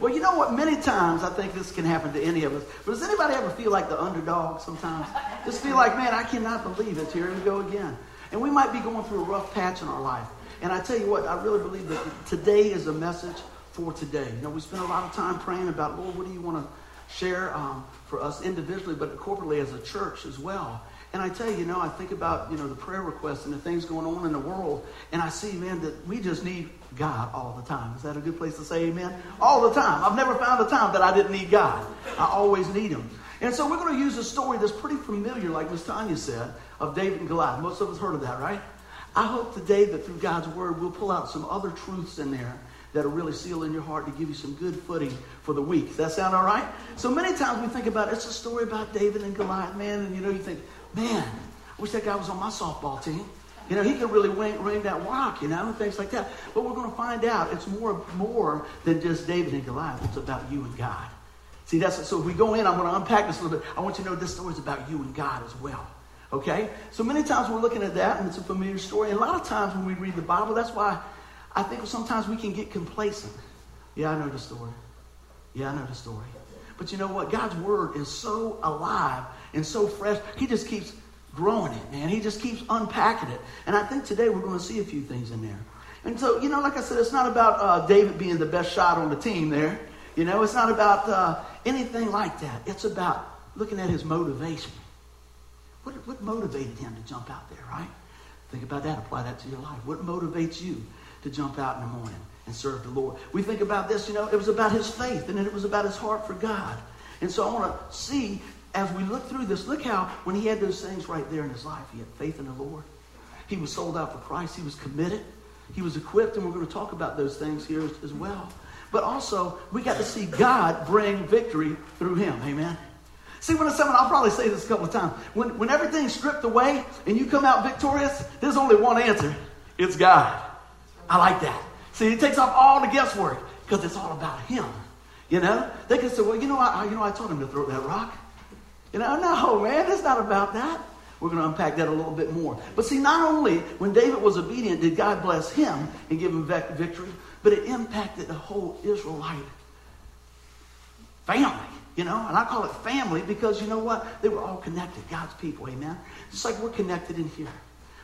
Well, you know what? Many times I think this can happen to any of us. But does anybody ever feel like the underdog sometimes? Just feel like, man, I cannot believe it. Here we go again. And we might be going through a rough patch in our life. And I tell you what, I really believe that today is a message for today. You know, we spend a lot of time praying about, Lord, what do you want to share um, for us individually, but corporately as a church as well. And I tell you, you know, I think about, you know, the prayer requests and the things going on in the world, and I see, man, that we just need God all the time. Is that a good place to say amen? All the time. I've never found a time that I didn't need God. I always need Him. And so we're going to use a story that's pretty familiar, like Miss Tanya said, of David and Goliath. Most of us heard of that, right? I hope today that through God's word, we'll pull out some other truths in there that'll really seal in your heart to give you some good footing for the week. Does that sound all right? So many times we think about it's a story about David and Goliath, man, and you know, you think, man, I wish that guy was on my softball team. You know, he could really ring, ring that rock, you know, and things like that. But we're going to find out it's more, more than just David and Goliath. It's about you and God. See, that's so if we go in, I'm going to unpack this a little bit. I want you to know this story is about you and God as well. Okay? So many times we're looking at that, and it's a familiar story. And a lot of times when we read the Bible, that's why I think sometimes we can get complacent. Yeah, I know the story. Yeah, I know the story. But you know what? God's word is so alive and so fresh. He just keeps growing it, man. He just keeps unpacking it. And I think today we're going to see a few things in there. And so, you know, like I said, it's not about uh, David being the best shot on the team there. You know, it's not about uh, anything like that. It's about looking at his motivation. What, what motivated him to jump out there, right? Think about that. Apply that to your life. What motivates you to jump out in the morning and serve the Lord? We think about this, you know, it was about his faith and it was about his heart for God. And so I want to see as we look through this, look how when he had those things right there in his life, he had faith in the Lord. He was sold out for Christ. He was committed. He was equipped, and we're going to talk about those things here as, well. But also, we got to see God bring victory through him. Amen. See, when it's something, I'll probably say this a couple of times. When, when everything's stripped away and you come out victorious, there's only one answer it's God. I like that. See, it takes off all the guesswork because it's all about him. You know? They can say, well, you know, I, you know, I told him to throw that rock. You know, no, man, it's not about that. We're going to unpack that a little bit more. But see, not only when David was obedient did God bless him and give him victory, but it impacted the whole Israelite family. You know, and I call it family because you know what? They were all connected, God's people, amen? Just like we're connected in here.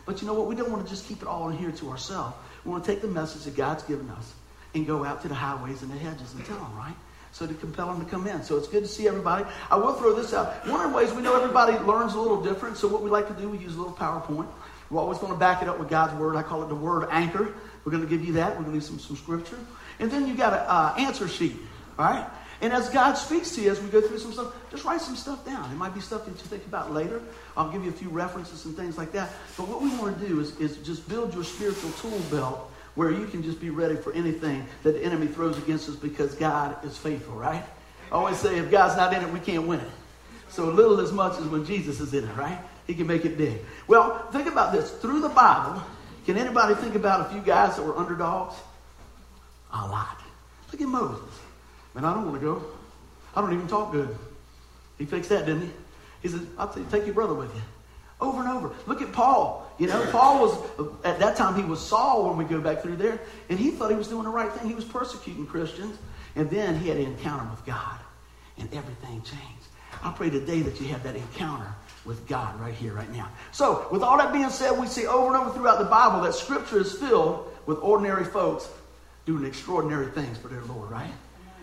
But you know what? We don't want to just keep it all in here to ourselves. We want to take the message that God's given us and go out to the highways and the hedges and tell them, right? So to compel them to come in. So it's good to see everybody. I will throw this out. One of the ways we know everybody learns a little different, so what we like to do, we use a little PowerPoint. We're always going to back it up with God's Word. I call it the Word Anchor. We're going to give you that. We're going to use some, some scripture. And then you got an uh, answer sheet, all right? And as God speaks to you as we go through some stuff, just write some stuff down. It might be stuff that you think about later. I'll give you a few references and things like that. But what we want to do is, is just build your spiritual tool belt where you can just be ready for anything that the enemy throws against us because God is faithful, right? I always say if God's not in it, we can't win it. So little as much as when Jesus is in it, right? He can make it big. Well, think about this. Through the Bible, can anybody think about a few guys that were underdogs? A lot. Look at Moses. Man, I don't want to go. I don't even talk good. He fixed that, didn't he? He said, I'll take your brother with you. Over and over. Look at Paul. You know, Paul was, at that time, he was Saul when we go back through there, and he thought he was doing the right thing. He was persecuting Christians. And then he had an encounter with God, and everything changed. I pray today that you have that encounter with God right here, right now. So, with all that being said, we see over and over throughout the Bible that Scripture is filled with ordinary folks doing extraordinary things for their Lord, right?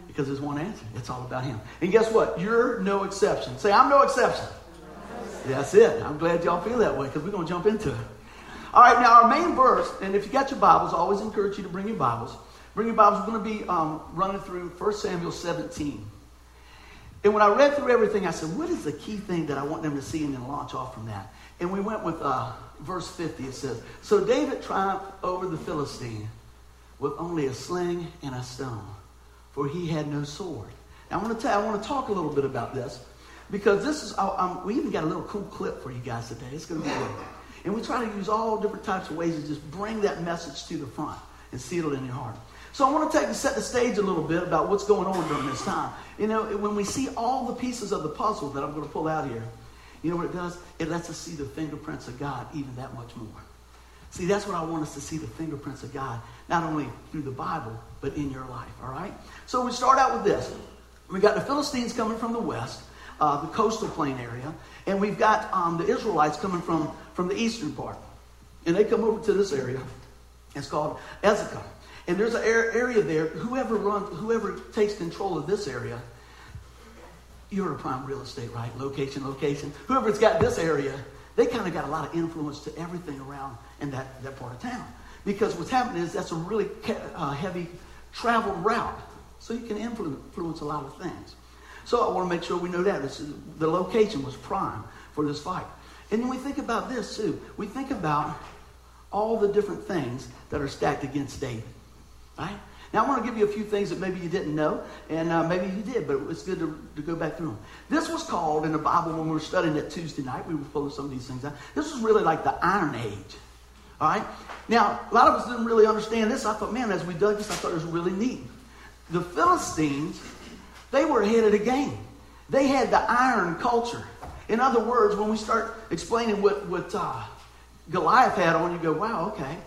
Because there's one answer. It's all about Him. And guess what? You're no exception. Say, I'm no exception. That's it. I'm glad y'all feel that way because we're going to jump into it. All right, now our main verse, and if you got your Bibles, I always encourage you to bring your Bibles. Bring your Bibles. We're going to be um, running through 1 Samuel 17. And when I read through everything, I said, what is the key thing that I want them to see and then launch off from that? And we went with uh, verse 50. It says, So David triumphed over the Philistine with only a sling and a stone, for he had no sword. Now I want to tell, I want to talk a little bit about this because this is, um, we even got a little cool clip for you guys today. It's going to be good. And we try to use all different types of ways to just bring that message to the front and seal it in your heart. So I want to take and set the stage a little bit about what's going on during this time. You know, when we see all the pieces of the puzzle that I'm going to pull out here, you know what it does? It lets us see the fingerprints of God even that much more. See, that's what I want us to see the fingerprints of God not only through the Bible, but in your life, all right? So we start out with this. We got the Philistines coming from the west, uh, the coastal plain area, and we've got um, the Israelites coming from, from the eastern part. And they come over to this area. It's called Azekah. And there's an area there. Whoever runs, whoever takes control of this area, you're a prime real estate, right? Location, location. Whoever's got this area, they kind of got a lot of influence to everything around in that, that part of town. Because what's happening is that's a really uh, heavy traveled route. So you can influence a lot of things. So I want to make sure we know that. This is, the location was prime for this fight. And then we think about this too. We think about all the different things that are stacked against David. Right? Now, I want to give you a few things that maybe you didn't know, and uh, maybe you did, but it's good to, to go back through them. This was called in the Bible when we were studying it Tuesday night. We were pulling some of these things out. This was really like the Iron Age. All right? Now, a lot of us didn't really understand this. I thought, man, as we dug this, I thought it was really neat. The Philistines, they were ahead of the game. They had the iron culture. In other words, when we start explaining what, what uh, Goliath had on, you go, wow, okay,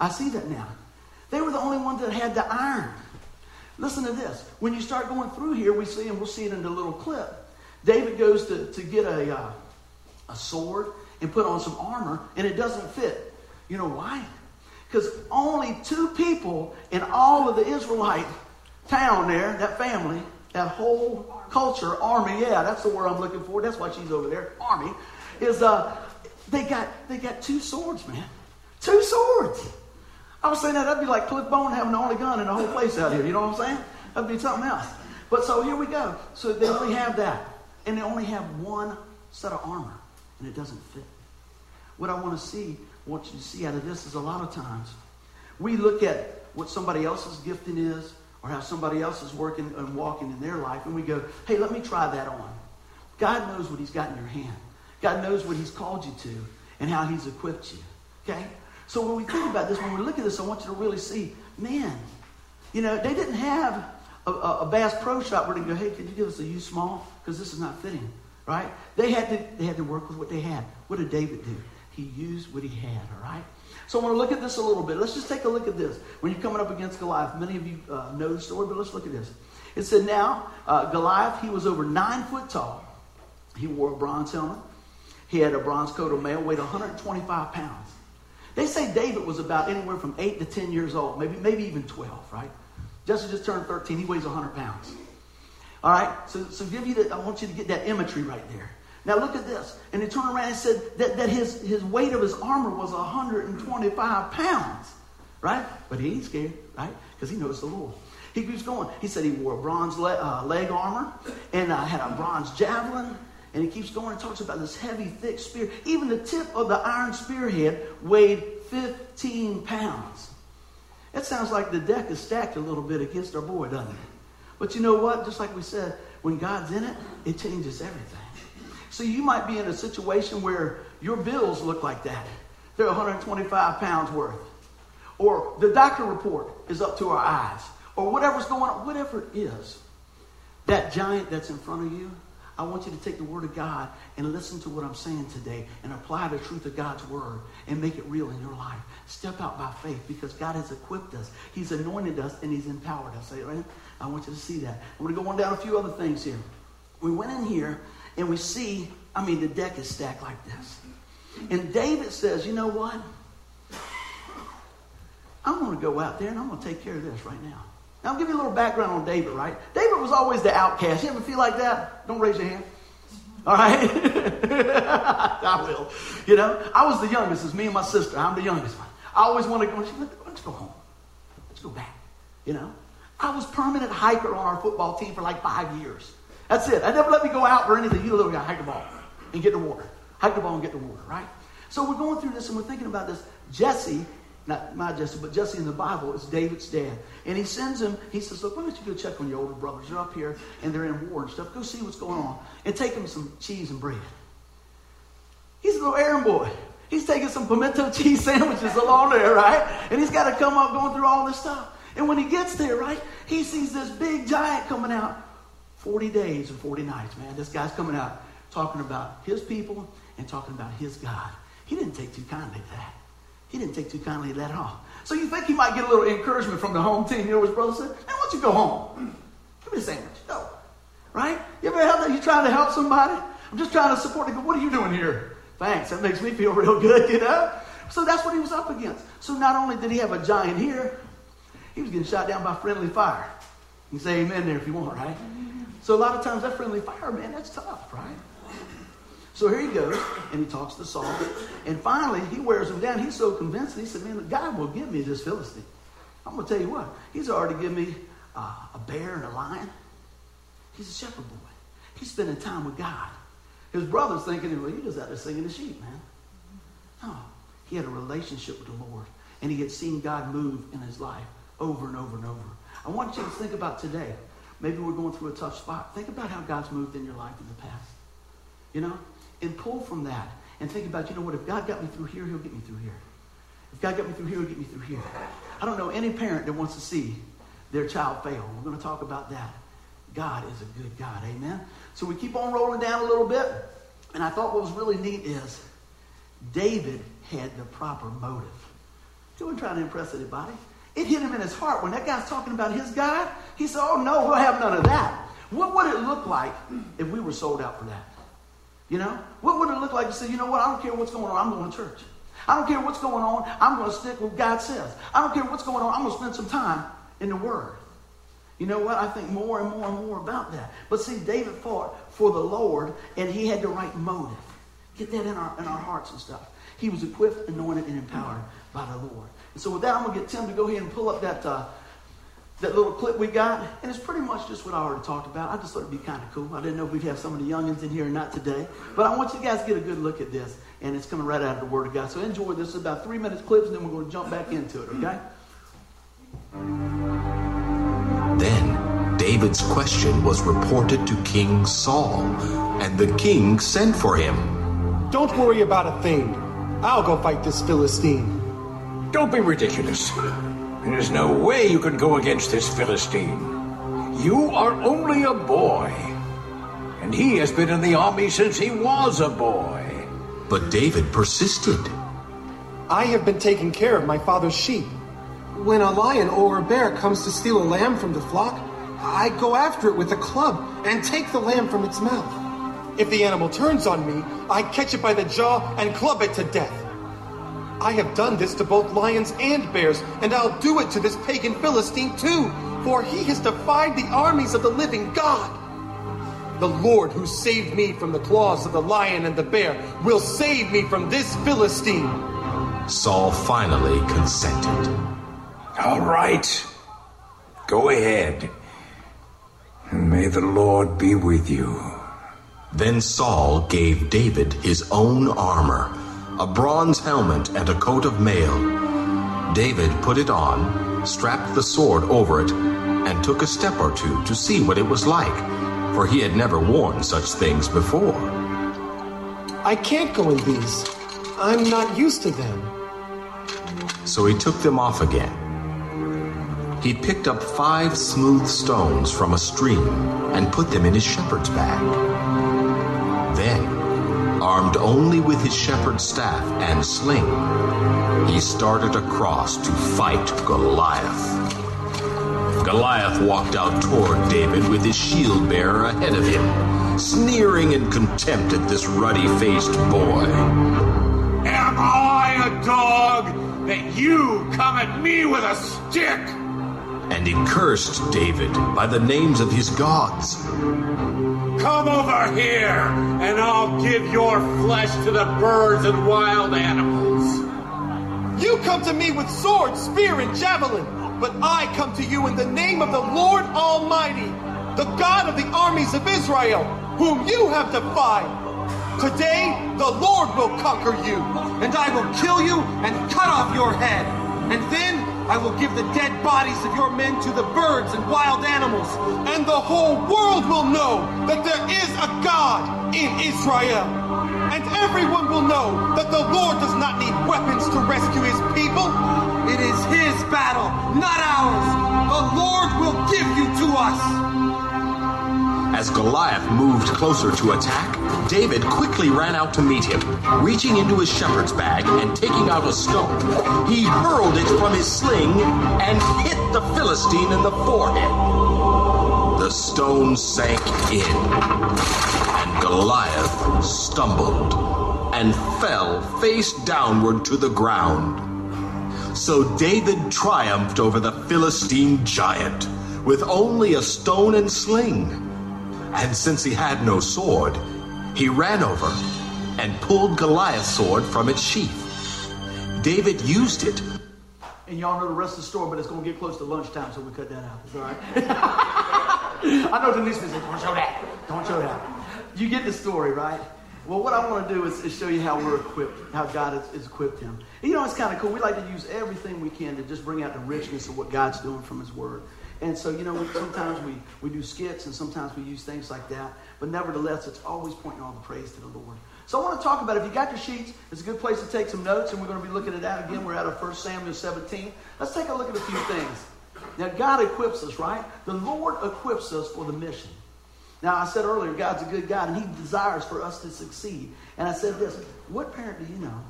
I see that now. They were the only ones that had the iron. Listen to this. When you start going through here, we see, and we'll see it in the little clip. David goes to, to get a, uh, a sword and put on some armor, and it doesn't fit. You know why? Because only two people in all of the Israelite town there, that family, that whole culture, army, yeah, that's the word I'm looking for. That's why she's over there, army, is uh, they got they got two swords, man. Two swords. I was saying that that'd be like Cliff Bone having the only gun in the whole place out here. You know what I'm saying? That'd be something else. But so here we go. So they only have that. And they only have one set of armor. And it doesn't fit. What I want to see, what you see out of this is a lot of times we look at what somebody else's gifting is or how somebody else is working and walking in their life, and we go, hey, let me try that on. God knows what He's got in your hand. God knows what He's called you to and how He's equipped you. Okay? So when we think about this, when we look at this, I want you to really see, man, you know, they didn't have a, a, a Bass Pro Shop where they go, hey, can you give us a U small? Because this is not fitting, right? They had, to, they had to work with what they had. What did David do? He used what he had, all right? So I want to look at this a little bit. Let's just take a look at this. When you're coming up against Goliath, many of you uh, know the story, but let's look at this. It said, now, uh, Goliath, he was over nine foot tall. He wore a bronze helmet. He had a bronze coat of mail, weighed 125 pounds. They say David was about anywhere from 8 to 10 years old, maybe, maybe even 12, right? Jesse just turned 13. He weighs 100 pounds. All right? So, so give you the, I want you to get that imagery right there. Now look at this. And he turned around and said that, that his, his weight of his armor was 125 pounds. Right? But he ain't scared, right? Because he knows the Lord. He keeps going. He said he wore bronze leg, uh, leg armor and uh, had a bronze javelin and he keeps going and talks about this heavy, thick spear. Even the tip of the iron spearhead weighed 15 pounds. That sounds like the deck is stacked a little bit against our boy, doesn't it? But you know what? Just like we said, when God's in it, it changes everything. So you might be in a situation where your bills look like that. They're 125 pounds worth. Or the doctor report is up to our eyes. Or whatever's going on, whatever it is. That giant that's in front of you, I want you to take the Word of God and listen to what I'm saying today and apply the truth of God's Word and make it real in your life. Step out by faith because God has equipped us. He's anointed us and He's empowered us. Amen? I want you to see that. I'm going to go on down a few other things here. We went in here and we see, I mean, the deck is stacked like this. And David says, you know what? I'm going to go out there and I'm going to take care of this right now. Now, I'll give you a little background on David, right? David was always the outcast. You ever feel like that? Don't raise your hand. All right? I will. You know, I was the youngest. It's me and my sister. I'm the youngest one. I always wanted to go, let's go home. Let's go back. You know? I was permanent hiker on our football team for like five years. That's it. I never let me go out or anything. You little guy, hike the ball and get the water. Hike the ball and get the water, right? So we're going through this and we're thinking about this. Jesse not my Jesse, but Jesse in the Bible is David's dad. And he sends him, he says, Look, why don't you go check on your older brothers? They're up here and they're in war and stuff. Go see what's going on. And take them some cheese and bread. He's a little errand boy. He's taking some pimento cheese sandwiches along there, right? And he's got to come up going through all this stuff. And when he gets there, right, he sees this big giant coming out 40 days and 40 nights, man. This guy's coming out talking about his people and talking about his God. He didn't take too kindly to that. He didn't take too kindly to that at all. So you think he might get a little encouragement from the home team. You know what his brother said? Man, why don't you go home? Give me a sandwich. Go. Right? You ever have that? You trying to help somebody? I'm just trying to support them. What are you doing here? Thanks. That makes me feel real good, you know? So that's what he was up against. So not only did he have a giant here, he was getting shot down by friendly fire. You say amen there if you want, right? So a lot of times that friendly fire, man, that's tough, right? So here he goes, and he talks to Saul. And finally, he wears him down. He's so convinced. He said, man, God will give me this Philistine. I'm going to tell you what. He's already given me uh, a bear and a lion. He's a shepherd boy. He's spending time with God. His brother's thinking, well, he just out there singing the sheep, man. No, he had a relationship with the Lord, and he had seen God move in his life over and over and over. I want you to think about today. Maybe we're going through a tough spot. Think about how God's moved in your life in the past. You know? And pull from that and think about, you know what, if God got me through here, he'll get me through here. If God got me through here, he'll get me through here. I don't know any parent that wants to see their child fail. We're going to talk about that. God is a good God. Amen? So we keep on rolling down a little bit. And I thought what was really neat is David had the proper motive. He wasn't to impress anybody. It hit him in his heart. When that guy's talking about his God, he said, Oh, no, we'll have none of that. What would it look like if we were sold out for that? You know? What would it look like to say, You know what? I don't care what's going on. I'm going to church. I don't care what's going on. I'm going to stick with God says. I don't care what's going on. I'm going to spend some time in the Word. You know what? I think more and more and more about that. But see, David fought for the Lord, and he had the right motive. Get that in our, in our hearts and stuff. He was equipped, anointed, and empowered by the Lord. And so with that, I'm going to get Tim to go ahead and pull up that, uh, that little clip we got. And it's pretty much just what I already talked about. I just thought it'd be kind of cool. I didn't know if we'd have some of the youngins in here or not today. But I want you guys to get a good look at this. And it's coming right out of the Word of God. So enjoy this. It's about three minutes clips, and then we're going to jump back into it, okay? Then David's question was reported to King Saul, and the king sent for him. Don't worry about a thing. I'll go fight this Philistine. Don't be ridiculous. There's no way you can go against this Philistine. You are only a boy. And he has been in the army since he was a boy. But David persisted. I have been taking care of my father's sheep. When a lion or a bear comes to steal a lamb from the flock, I go after it with a club and take the lamb from its mouth. If the animal turns on me, I catch it by the jaw and club it to death. I have done this to both lions and bears, and I'll do it to this pagan Philistine too, for he has defied the armies of the living God. The Lord who saved me from the claws of the lion and the bear will save me from this Philistine. Saul finally consented. All right. Go ahead. And may the Lord be with you. Then Saul gave David his own armor, a bronze helmet and a coat of mail. David put it on, strapped the sword over it, and took a step or two to see what it was like, for he had never worn such things before. I can't go in these. I'm not used to them. So he took them off again. He picked up five smooth stones from a stream and put them in his shepherd's bag. Then, armed only with his shepherd's staff and sling, he started across to fight Goliath. Goliath walked out toward David with his shield bearer ahead of him, sneering in contempt at this ruddy faced boy. Am I a dog that you come at me with a stick? And he cursed David by the names of his gods. Come over here, and I'll give your flesh to the birds and wild animals. You come to me with sword, spear, and javelin, but I come to you in the name of the Lord Almighty, the God of the armies of Israel, whom you have defied. Today, the Lord will conquer you, and I will kill you and cut off your head. And then I will give the dead bodies of your men to the birds and wild animals, and the whole world will know that there is a God in Israel. And everyone will know that the Lord does not need weapons to rescue his people. It is his battle, not ours. The Lord will give you to us. As Goliath moved closer to attack, David quickly ran out to meet him. Reaching into his shepherd's bag and taking out a stone, he hurled it from his sling and hit the Philistine in the forehead. The stone sank in, and Goliath stumbled and fell face downward to the ground. So David triumphed over the Philistine giant with only a stone and sling. And since he had no sword, he ran over and pulled Goliath's sword from its sheath. David used it. And y'all know the rest of the story, but it's going to get close to lunchtime, so we cut that out. It's all right. I know Denise said, don't show that. Don't show that. You get the story, right? Well, what I want to do is, is, show you how we're equipped, how God has, has equipped him. And you know, it's kind of cool. We like to use everything we can to just bring out the richness of what God's doing from his word. And so, you know, sometimes we, we do skits and sometimes we use things like that. But nevertheless, it's always pointing all the praise to the Lord. So I want to talk about, if you got your sheets, it's a good place to take some notes, and we're going to be looking at that again. We're out of 1 Samuel 17. Let's take a look at a few things. Now, God equips us, right? The Lord equips us for the mission. Now, I said earlier, God's a good God, and He desires for us to succeed. And I said this What parent do you know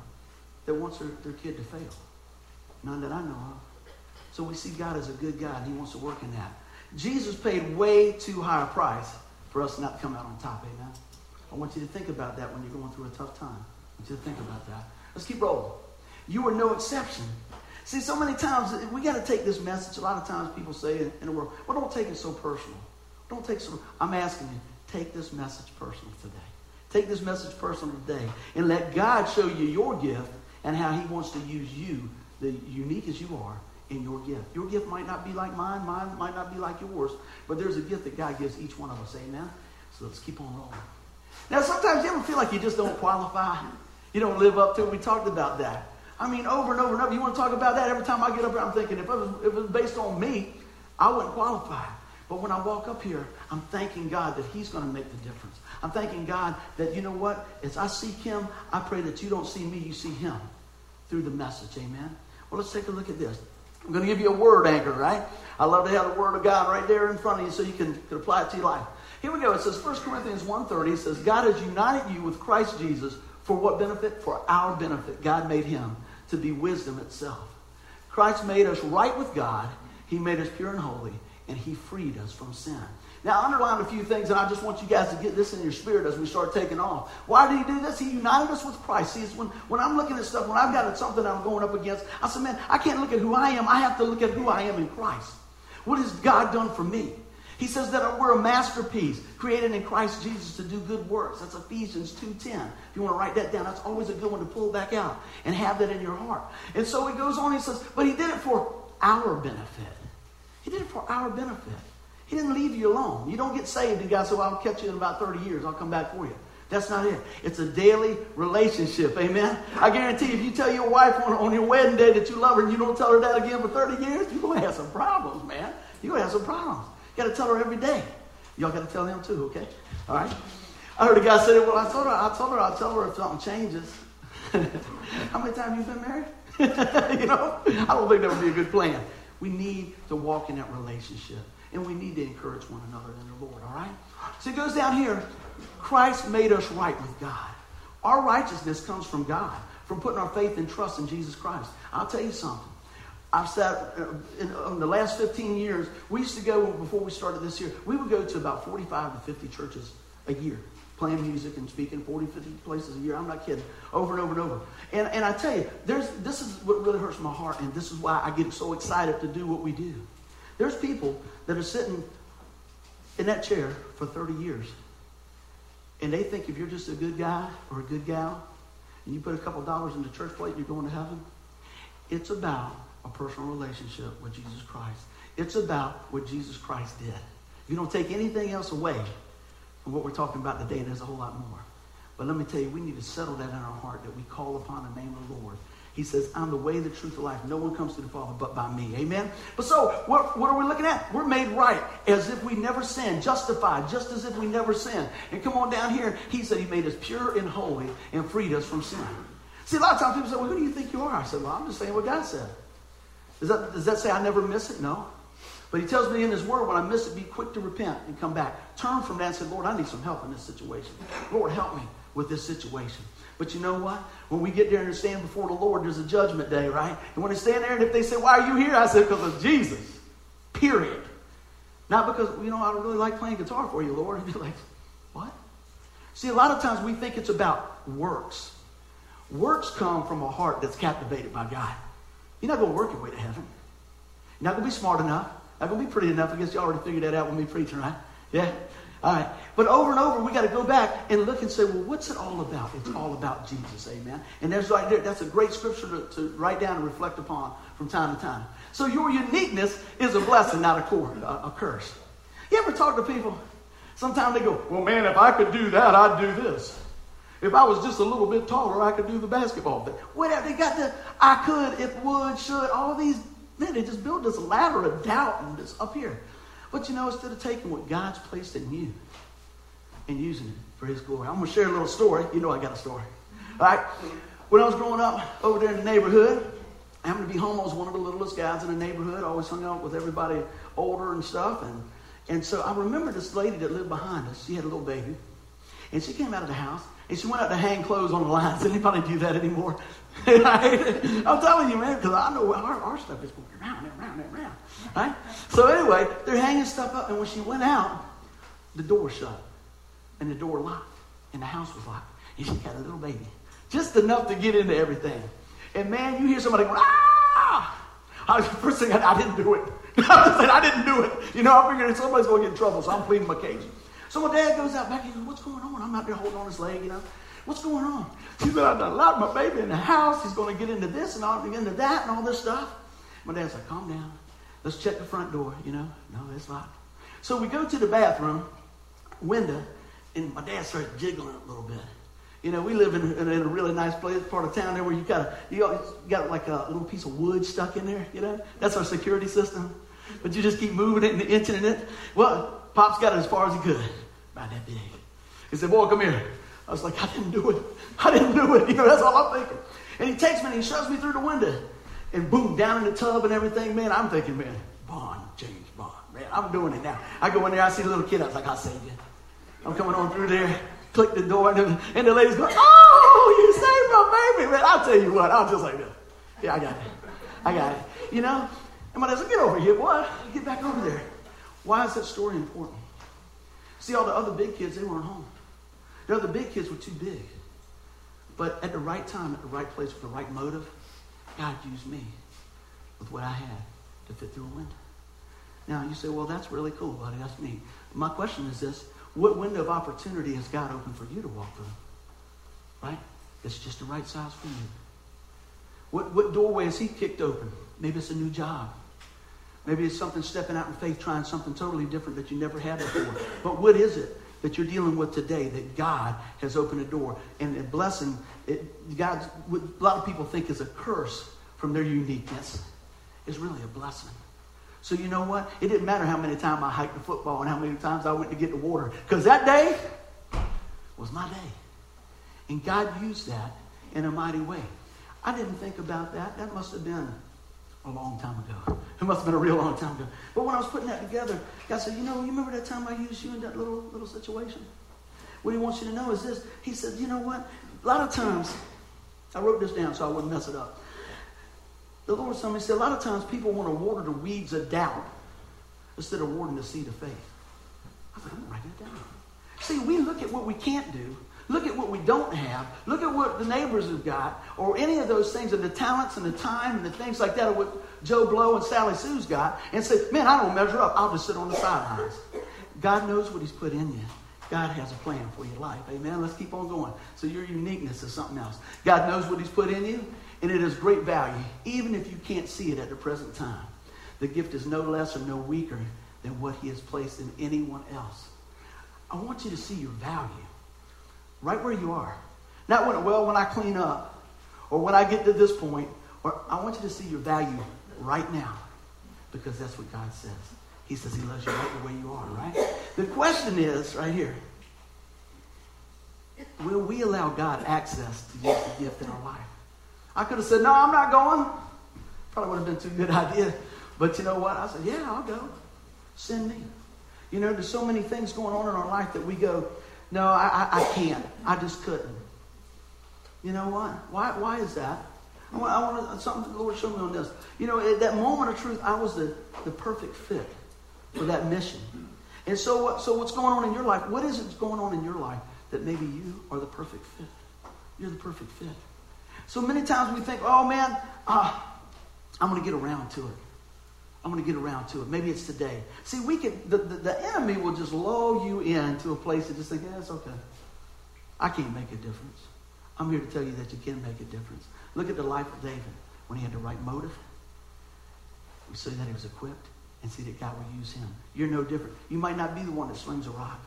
that wants their, their kid to fail? None that I know of. So we see God as a good God. And He wants to work in that. Jesus paid way too high a price for us not to come out on top. Amen. I want you to think about that when you're going through a tough time. I want you to think about that. Let's keep rolling. You are no exception. See, so many times we got to take this message. A lot of times people say in the world, well, don't take it so personal. Don't take so. I'm asking you, take this message personal today. Take this message personal today and let God show you your gift and how He wants to use you, the unique as you are, in your gift. Your gift might not be like mine, mine might not be like yours, but there's a gift that God gives each one of us. Amen? So let's keep on rolling. Now, sometimes you ever feel like you just don't qualify? You don't live up to it? We talked about that. I mean, over and over and over. You want to talk about that? Every time I get up here, I'm thinking, if it was, if it was based on me, I wouldn't qualify. But when I walk up here, I'm thanking God that He's going to make the difference. I'm thanking God that, you know what? As I seek Him, I pray that you don't see me, you see Him through the message. Amen? Well, let's take a look at this. I'm going to give you a word anchor, right? I love to have the word of God right there in front of you so you can, can apply it to your life. Here we go. It says 1 Corinthians 1.30. It says, God has united you with Christ Jesus for what benefit? For our benefit. God made him to be wisdom itself. Christ made us right with God. He made us pure and holy. And he freed us from sin. Now, I underlined a few things, and I just want you guys to get this in your spirit as we start taking off. Why did he do this? He united us with Christ. See, when, when I'm looking at stuff, when I've got something I'm going up against, I said, man, I can't look at who I am. I have to look at who I am in Christ. What has God done for me? He says that we're a masterpiece created in Christ Jesus to do good works. That's Ephesians 2.10. If you want to write that down, that's always a good one to pull back out and have that in your heart. And so he goes on, he says, but he did it for our benefit. He did it for our benefit. He didn't leave you alone. You don't get saved and God said, well, I'll catch you in about 30 years. I'll come back for you. That's not it. It's a daily relationship. Amen. I guarantee if you tell your wife on, on your wedding day that you love her and you don't tell her that again for 30 years, you're going to have some problems, man. You're going to have some problems. You got to tell her every day. Y'all got to tell him too, okay? All right. I heard a guy say, "Well, I told her, I told her, I'll tell her if something changes." How many times you been married? you know, I don't think that would be a good plan. We need to walk in that relationship, and we need to encourage one another in the Lord. All right. So it goes down here. Christ made us right with God. Our righteousness comes from God, from putting our faith and trust in Jesus Christ. I'll tell you something. I've sat uh, in, in, the last 15 years, we used to go, before we started this year, we would go to about 45 to 50 churches a year, playing music and speaking 40, 50 places a year. I'm not kidding. Over and over and over. And, and I tell you, there's, this is what really hurts my heart, and this is why I get so excited to do what we do. There's people that are sitting in that chair for 30 years, and they think if you're just a good guy or a good gal, and you put a couple dollars in the church plate, you're going to heaven. It's about a personal relationship with Jesus Christ. It's about what Jesus Christ did. You don't take anything else away from what we're talking about today, and there's a whole lot more. But let me tell you, we need to settle that in our heart that we call upon the name of the Lord. He says, I'm the way, the truth, the life. No one comes to the Father but by me. Amen? But so, what, what are we looking at? We're made right as if we never sinned, justified, just as if we never sinned. And come on down here. He said he made us pure and holy and freed us from sin. See, a lot of times people say, well, who do you think you are? I said, well, I'm just saying what God said. Does that, does that say I never miss it? No. But he tells me in his word, when I miss it, be quick to repent and come back. Turn from that and say, Lord, I need some help in this situation. Lord, help me with this situation. But you know what? When we get there and stand before the Lord, there's a judgment day, right? And when they stand there and if they say, Why are you here? I said, Because of Jesus. Period. Not because, you know, I really like playing guitar for you, Lord. And you're like, What? See, a lot of times we think it's about works. Works come from a heart that's captivated by God. You're not going to work your way to heaven. You're not going to be smart enough. Not going to be pretty enough. I guess you already figured that out with me preaching, right? Yeah? All right. But over and over, we got to go back and look and say, well, what's it all about? It's all about Jesus. Amen. And there's right there, that's a great scripture to, to write down and reflect upon from time to time. So your uniqueness is a blessing, not a, a, a curse. You ever talk to people? Sometimes they go, well, man, if I could do that, I'd do this. If I was just a little bit taller, I could do the basketball thing. Whatever. They got the I could, if would, should, all these. Man, they just build this ladder of doubt and this up here. But you know, instead of taking what God's placed in you and using it for His glory, I'm going to share a little story. You know, I got a story. All right. When I was growing up over there in the neighborhood, I happened to be home. I was one of the littlest guys in the neighborhood. I always hung out with everybody older and stuff. And, and so I remember this lady that lived behind us. She had a little baby. And she came out of the house and she went out to hang clothes on the lines. Does anybody do that anymore? I'm telling you, man, because I know our, our stuff is going around and around and around. Right? So anyway, they're hanging stuff up, and when she went out, the door shut, and the door locked, and the house was locked, and she got a little baby, just enough to get into everything. And man, you hear somebody going, ah! I was, first thing I, I didn't do it. I didn't do it. You know, I figured somebody's going to get in trouble, so I'm pleading my case. So my dad goes out back. He goes, "What's going on?" I'm out there holding on his leg. You know, what's going on? He said, "I locked my baby in the house. He's going to get into this and all, into that and all this stuff." My dad's like, "Calm down. Let's check the front door." You know, no, it's locked. So we go to the bathroom window, and my dad starts jiggling a little bit. You know, we live in, in, in, a really nice place, part of town there where you got a, you got like a little piece of wood stuck in there. You know, that's our security system. But you just keep moving it and inching it. Well, Pop's got it as far as he could about that big. He said, Boy, come here. I was like, I didn't do it. I didn't do it. You know, that's all I'm thinking. And he takes me and he shoves me through the window. And boom, down in the tub and everything, man, I'm thinking, man, Bond, James Bond. Man, I'm doing it now. I go in there, I see the little kid, I was like, I'll save you. I'm coming on through there, click the door, and the, and the lady's going, Oh, you saved my baby. Man, I'll tell you what, I'm just like. Yeah, I got it. I got it. You know? And my dad said, Get over here, boy. Get back over there. Why is that story important? See, all the other big kids, they weren't home. The other big kids were too big. But at the right time, at the right place, with the right motive, God used me with what I had to fit through a window. Now, you say, well, that's really cool, buddy. That's neat. My question is this what window of opportunity has God opened for you to walk through? Right? It's just the right size for you. What, what doorway has He kicked open? Maybe it's a new job. Maybe it's something stepping out in faith, trying something totally different that you never had before. But what is it that you're dealing with today that God has opened a door? And a blessing, it, God, what a lot of people think is a curse from their uniqueness, is really a blessing. So you know what? It didn't matter how many times I hiked the football and how many times I went to get the water. Because that day was my day. And God used that in a mighty way. I didn't think about that. That must have been a long time ago. It must have been a real long time ago. But when I was putting that together, God said, You know, you remember that time I used you in that little little situation? What he wants you to know is this. He said, You know what? A lot of times, I wrote this down so I wouldn't mess it up. The Lord told me, said, A lot of times people want to water the weeds of doubt instead of watering the seed of faith. I thought, I'm going to write that down. See, we look at what we can't do Look at what we don't have. Look at what the neighbors have got, or any of those things, and the talents and the time and the things like that, or what Joe Blow and Sally Sue's got, and say, man, I don't measure up. I'll just sit on the sidelines. God knows what He's put in you. God has a plan for your life. Amen. Let's keep on going. So your uniqueness is something else. God knows what He's put in you, and it is great value, even if you can't see it at the present time. The gift is no less or no weaker than what He has placed in anyone else. I want you to see your value right where you are. Not when, well, when I clean up or when I get to this point, or I want you to see your value right now because that's what God says. He says he loves you right the way you are, right? The question is right here will we allow God access to use the gift in our life? I could have said, no, I'm not going. Probably would have been too good idea. But you know what? I said, yeah, I'll go. Send me. You know, there's so many things going on in our life that we go, no, I, I, I can't. I just couldn't. You know what? Why, why is that? I want, I want something the Lord showed me on this. You know, at that moment of truth, I was the, the perfect fit for that mission. And so, what, so what's going on in your life? What is it going on in your life that maybe you are the perfect fit? You're the perfect fit. So many times we think, oh man, uh, I'm going to get around to it. I'm going to get around to it. Maybe it's today. See, we can, the, the, the enemy will just lull you into a place that just think, yeah, it's okay. I can't make a difference. I'm here to tell you that you can make a difference. Look at the life of David when he had the right motive. We see that he was equipped and see that God will use him. You're no different. You might not be the one that slings a rock.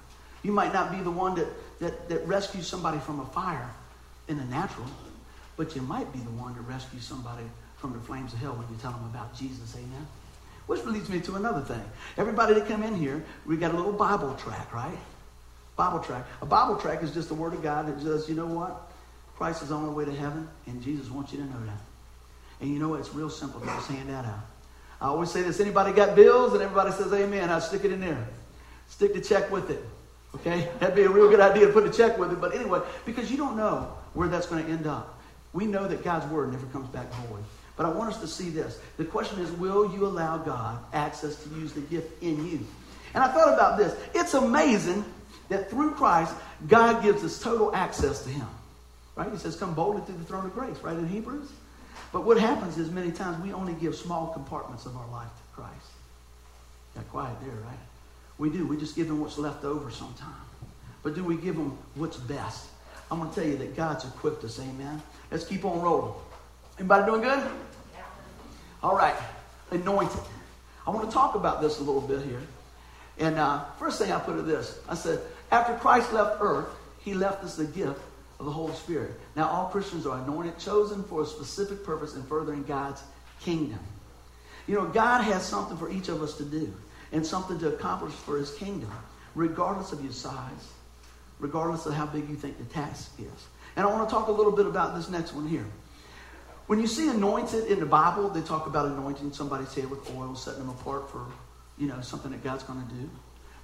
You might not be the one that, that, that rescues somebody from a fire in the natural, but you might be the one to rescue somebody from the flames of hell when you tell them about Jesus. Amen. Which leads me to another thing. Everybody that come in here, we got a little Bible track, right? Bible track. A Bible track is just the Word of God that says, you know what? Christ is the way to heaven, and Jesus wants you to know that. And you know what? It's real simple. Just hand that out. I always say this anybody got bills? And everybody says, Amen. I stick it in there. Stick the check with it. Okay? That'd be a real good idea to put a check with it. But anyway, because you don't know where that's going to end up. We know that God's word never comes back void. But I want us to see this. The question is, will you allow God access to use the gift in you? And I thought about this. It's amazing that through Christ, God gives us total access to Him. Right? He says, come boldly through the throne of grace, right, in Hebrews? But what happens is many times we only give small compartments of our life to Christ. Got quiet there, right? We do. We just give him what's left over sometimes. But do we give him what's best? I'm going to tell you that God's equipped us. Amen. Let's keep on rolling. Anybody doing good? All right. Anointed. I want to talk about this a little bit here. And uh, first thing I put it this. I said, after Christ left earth, he left us the gift of the Holy Spirit. Now, all Christians are anointed, chosen for a specific purpose in furthering God's kingdom. You know, God has something for each of us to do and something to accomplish for his kingdom, regardless of your size, regardless of how big you think the task is. And I want to talk a little bit about this next one here. When you see anointed in the Bible, they talk about anointing somebody's head with oil, setting them apart for, you know, something that God's going to do.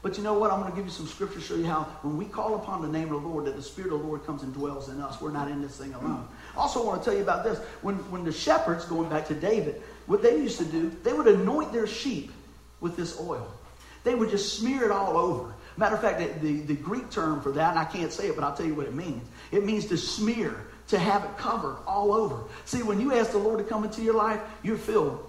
But you know what? I'm going to give you some scripture show you how when we call upon the name of the Lord, that the Spirit of the Lord comes and dwells in us. We're not in this thing alone. Also, I want to tell you about this. When, when the shepherds, going back to David, what they used to do, they would anoint their sheep with this oil. They would just smear it all over. Matter of fact, the, the, the Greek term for that, and I can't say it, but I'll tell you what it means. It means to smear, to have it covered all over. See, when you ask the Lord to come into your life, you're filled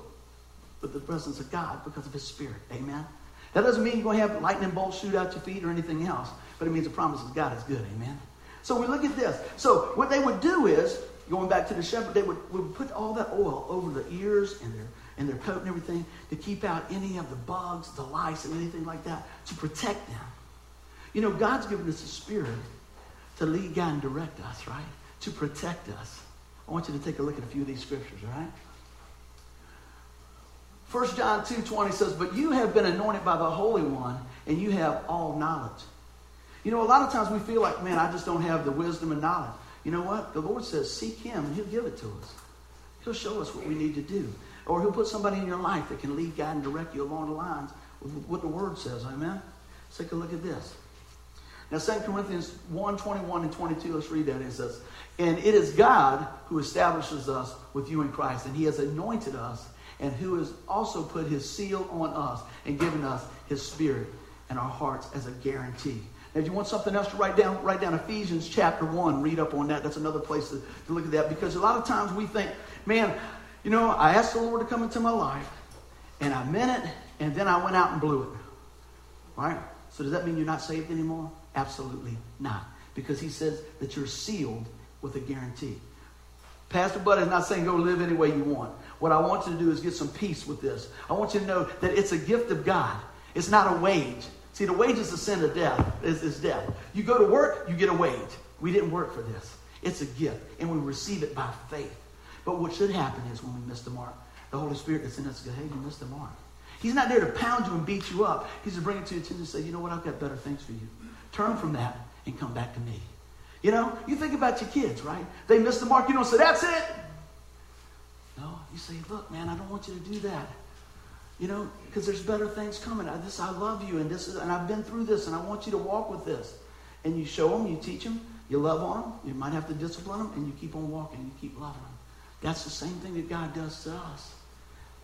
with the presence of God because of His Spirit. Amen? That doesn't mean you're going to have lightning bolts shoot out your feet or anything else, but it means the promise of God is good. Amen? So we look at this. So what they would do is, going back to the shepherd, they would, would put all that oil over the ears and their and their coat and everything to keep out any of the bugs, the lice, and anything like that to protect them. You know, God's given us a spirit to lead, guide, and direct us, right? To protect us. I want you to take a look at a few of these scriptures, all right? 1 John 2.20 says, But you have been anointed by the Holy One, and you have all knowledge. You know, a lot of times we feel like, man, I just don't have the wisdom and knowledge. You know what? The Lord says, seek Him, and He'll give it to us. He'll show us what we need to do. Or He'll put somebody in your life that can lead, guide, and direct you along the lines of what the Word says. Amen? Let's take a look at this. Now, 2 Corinthians 1 21 and 22, let's read that. It says, And it is God who establishes us with you in Christ, and He has anointed us and who has also put his seal on us and given us his spirit in our hearts as a guarantee. Now, if you want something else to write down, write down Ephesians chapter 1. Read up on that. That's another place to, to look at that because a lot of times we think, man, you know, I asked the Lord to come into my life and I meant it and then I went out and blew it. Right? So does that mean you're not saved anymore? Absolutely not. Because he says that you're sealed with a guarantee. Pastor Bud is not saying go live any way you want. What I want you to do is get some peace with this. I want you to know that it's a gift of God. It's not a wage. See, the wage is the sin of death, is, is death. You go to work, you get a wage. We didn't work for this. It's a gift, and we receive it by faith. But what should happen is when we miss the mark, the Holy Spirit that's in us goes, hey, you missed the mark. He's not there to pound you and beat you up. He's to bring it to your attention and say, you know what, I've got better things for you. Turn from that and come back to me. You know, you think about your kids, right? They miss the mark. You don't say, that's it. No, you say, look, man, I don't want you to do that. You know, because there's better things coming. I, this, I love you, and this is, and I've been through this, and I want you to walk with this. And you show them, you teach them, you love on them. You might have to discipline them, and you keep on walking. You keep loving them. That's the same thing that God does to us.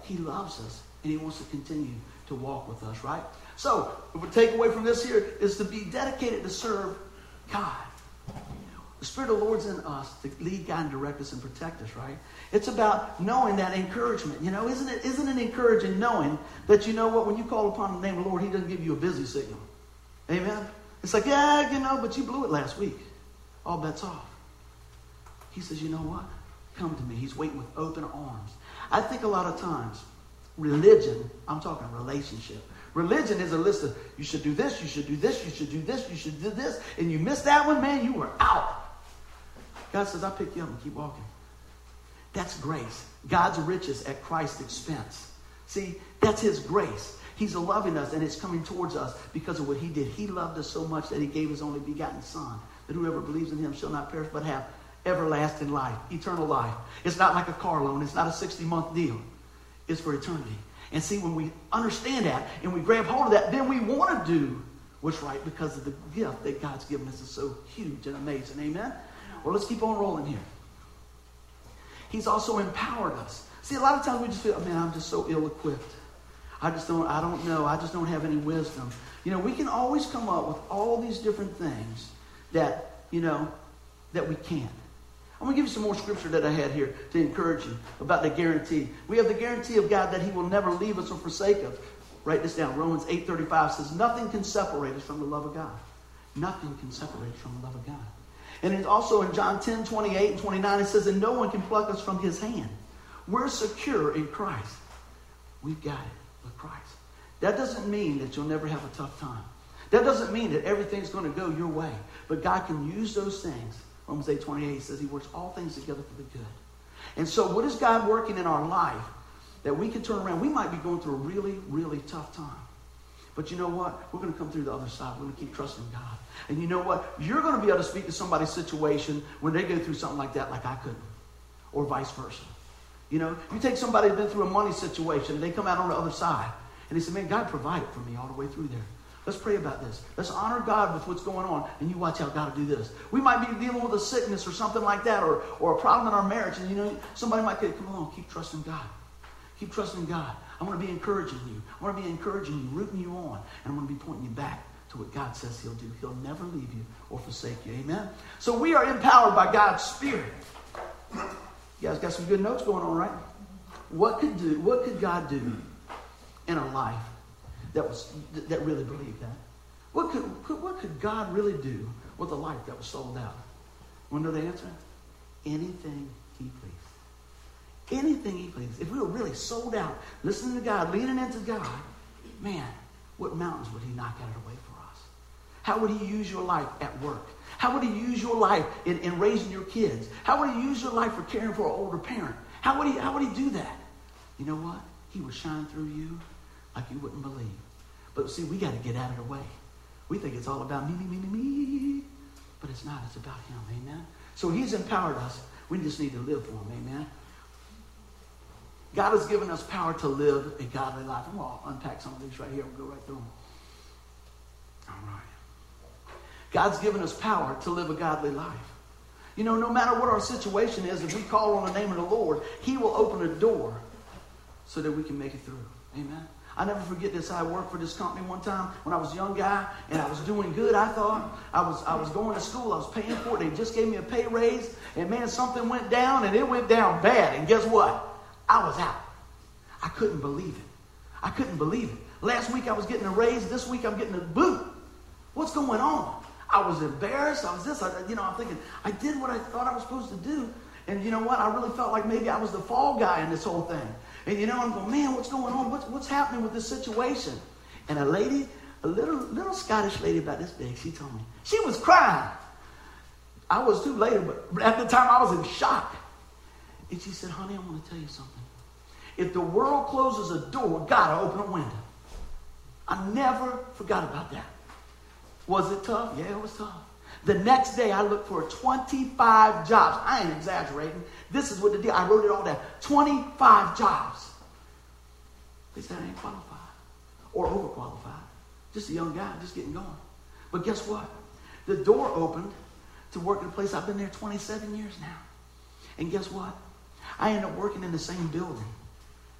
He loves us, and He wants to continue to walk with us, right? So, the takeaway from this here is to be dedicated to serve God. The Spirit of the Lord's in us to lead, guide, and direct us and protect us, right? It's about knowing that encouragement. You know, isn't it, isn't it encouraging knowing that you know what, when you call upon the name of the Lord, He doesn't give you a busy signal. Amen? It's like, yeah, you know, but you blew it last week. All bets off. He says, you know what? Come to me. He's waiting with open arms. I think a lot of times, religion, I'm talking relationship. Religion is a list of you should do this, you should do this, you should do this, you should do this, and you missed that one, man, you were out. God says, I'll pick you up and keep walking. That's grace. God's riches at Christ's expense. See, that's His grace. He's loving us and it's coming towards us because of what He did. He loved us so much that He gave His only begotten Son, that whoever believes in Him shall not perish but have everlasting life, eternal life. It's not like a car loan, it's not a 60 month deal, it's for eternity. And see, when we understand that and we grab hold of that, then we want to do what's right because of the gift that God's given us is so huge and amazing. Amen? Well, let's keep on rolling here. He's also empowered us. See, a lot of times we just feel, man, I'm just so ill equipped. I just don't, I don't know. I just don't have any wisdom. You know, we can always come up with all these different things that, you know, that we can't. I'm going to give you some more scripture that I had here to encourage you about the guarantee. We have the guarantee of God that he will never leave us or forsake us. Write this down. Romans 8.35 says, nothing can separate us from the love of God. Nothing can separate us from the love of God. And it's also in John 10, 28 and 29, it says, and no one can pluck us from his hand. We're secure in Christ. We've got it with Christ. That doesn't mean that you'll never have a tough time. That doesn't mean that everything's going to go your way. But God can use those things. Romans 8, 28 says he works all things together for the good. And so what is God working in our life that we can turn around? We might be going through a really, really tough time. But you know what? We're going to come through the other side. We're going to keep trusting God. And you know what? You're going to be able to speak to somebody's situation when they go through something like that, like I couldn't, or vice versa. You know, you take somebody who's been through a money situation and they come out on the other side and they say, Man, God provided for me all the way through there. Let's pray about this. Let's honor God with what's going on, and you watch how God will do this. We might be dealing with a sickness or something like that, or, or a problem in our marriage, and you know, somebody might say, Come on, keep trusting God. Keep trusting God. I'm going to be encouraging you. I'm going to be encouraging you, rooting you on, and I'm going to be pointing you back to what God says He'll do. He'll never leave you or forsake you. Amen? So we are empowered by God's Spirit. You guys got some good notes going on, right? What could do? What could God do in a life that was that really believed that? What could, what could God really do with a life that was sold out? Want to know the answer? Anything He pleased. Anything He pleased. If we were really sold out, listening to God, leaning into God, man, what mountains would He knock out of the way for us? How would He use your life at work? How would He use your life in, in raising your kids? How would He use your life for caring for an older parent? How would He, how would he do that? You know what? He would shine through you like you wouldn't believe. But see, we got to get out of the way. We think it's all about me, me, me, me, me. But it's not. It's about Him. Amen? So He's empowered us. We just need to live for Him. Amen? God has given us power to live a godly life. I'm going to unpack some of these right here. We'll go right through them. All right. God's given us power to live a godly life. You know, no matter what our situation is, if we call on the name of the Lord, He will open a door so that we can make it through. Amen. I never forget this. I worked for this company one time when I was a young guy, and I was doing good. I thought I was I was going to school. I was paying for it. They just gave me a pay raise, and man, something went down, and it went down bad. And guess what? I was out. I couldn't believe it. I couldn't believe it. Last week I was getting a raise. This week I'm getting a boot. What's going on? I was embarrassed. I was this. I, you know, I'm thinking I did what I thought I was supposed to do, and you know what? I really felt like maybe I was the fall guy in this whole thing. And you know, I'm going, man, what's going on? What's, what's happening with this situation? And a lady, a little little Scottish lady about this big, she told me she was crying. I was too later, but at the time I was in shock. And she said, honey, I want to tell you something. If the world closes a door, God will open a window. I never forgot about that. Was it tough? Yeah, it was tough. The next day, I looked for 25 jobs. I ain't exaggerating. This is what the deal. I wrote it all down. 25 jobs. They said I ain't qualified or overqualified. Just a young guy, just getting going. But guess what? The door opened to work in a place. I've been there 27 years now. And guess what? I ended up working in the same building.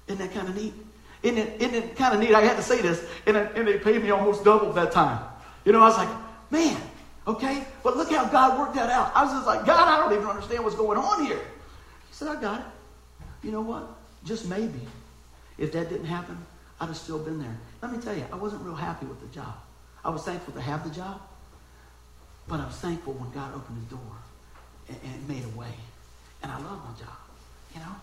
Isn't that kind of neat? Isn't it, isn't it kind of neat? I had to say this, and, and they paid me almost double that time. You know, I was like, man, okay, but look how God worked that out. I was just like, God, I don't even understand what's going on here. He said, I got it. You know what? Just maybe, if that didn't happen, I'd have still been there. Let me tell you, I wasn't real happy with the job. I was thankful to have the job, but I was thankful when God opened the door and, and made a way. And I love my job, you know?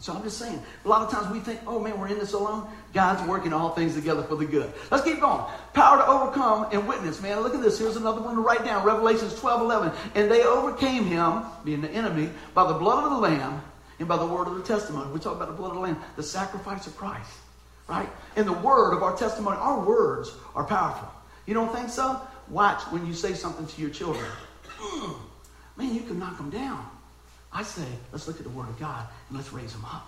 So I'm just saying, a lot of times we think, oh man, we're in this alone. God's working all things together for the good. Let's keep going. Power to overcome and witness, man. Look at this. Here's another one to write down. Revelations 12, 11. And they overcame him, being the enemy, by the blood of the Lamb and by the word of the testimony. We talk about the blood of the Lamb, the sacrifice of Christ, right? And the word of our testimony. Our words are powerful. You don't think so? Watch when you say something to your children. Man, you can knock them down. I say, let's look at the Word of God and let's raise them up.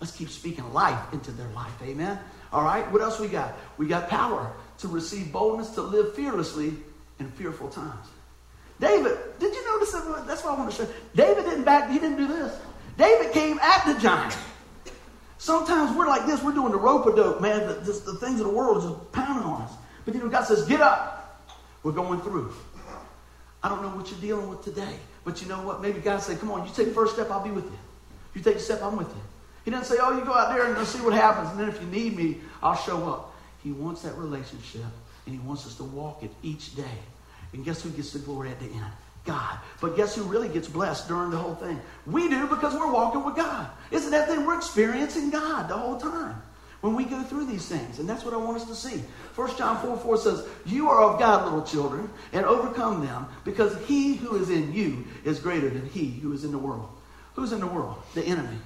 Let's keep speaking life into their life. Amen. All right. What else we got? We got power to receive boldness to live fearlessly in fearful times. David, did you notice that? That's what I want to say. David didn't back. He didn't do this. David came at the giant. Sometimes we're like this. We're doing the rope a dope, man. The, the, the things of the world are just pounding on us. But you know, God says, "Get up. We're going through." I don't know what you're dealing with today. But you know what? Maybe God said, come on, you take the first step, I'll be with you. You take a step, I'm with you. He doesn't say, oh, you go out there and you'll see what happens. And then if you need me, I'll show up. He wants that relationship, and he wants us to walk it each day. And guess who gets the glory at the end? God. But guess who really gets blessed during the whole thing? We do because we're walking with God. Isn't that thing? We're experiencing God the whole time when we go through these things. And that's what I want us to see. 1 John 4 4 says, You are of God, little children, and overcome them, because he who is in you is greater than he who is in the world. Who's in the world? The enemy.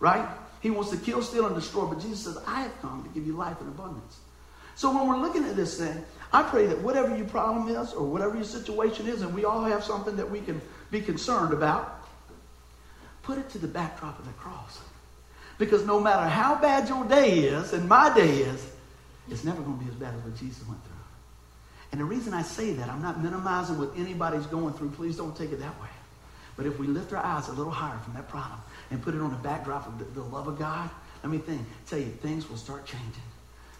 Right? He wants to kill, steal, and destroy. But Jesus says, I have come to give you life in abundance. So when we're looking at this thing, I pray that whatever your problem is or whatever your situation is, and we all have something that we can be concerned about, put it to the backdrop of the cross. Because no matter how bad your day is, and my day is, it's never going to be as bad as what Jesus went through. And the reason I say that, I'm not minimizing what anybody's going through. Please don't take it that way. But if we lift our eyes a little higher from that problem and put it on the backdrop of the, the love of God, let me think, tell you, things will start changing.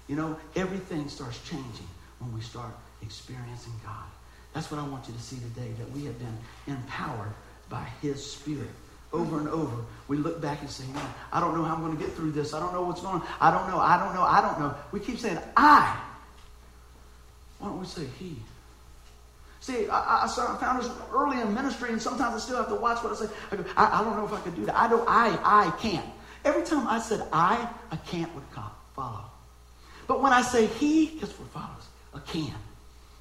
You know, everything starts changing when we start experiencing God. That's what I want you to see today, that we have been empowered by His Spirit over and over. We look back and say, man, I don't know how I'm going to get through this. I don't know what's going on. I don't know. I don't know. I don't know. We keep saying, I. Why don't we say he? See, I, I, found this early in ministry, and sometimes I still have to watch what I say. I go, I, I don't know if I could do that. I don't, I, I can't. Every time I said I, a can't would come, follow. But when I say he, guess what follows? A can.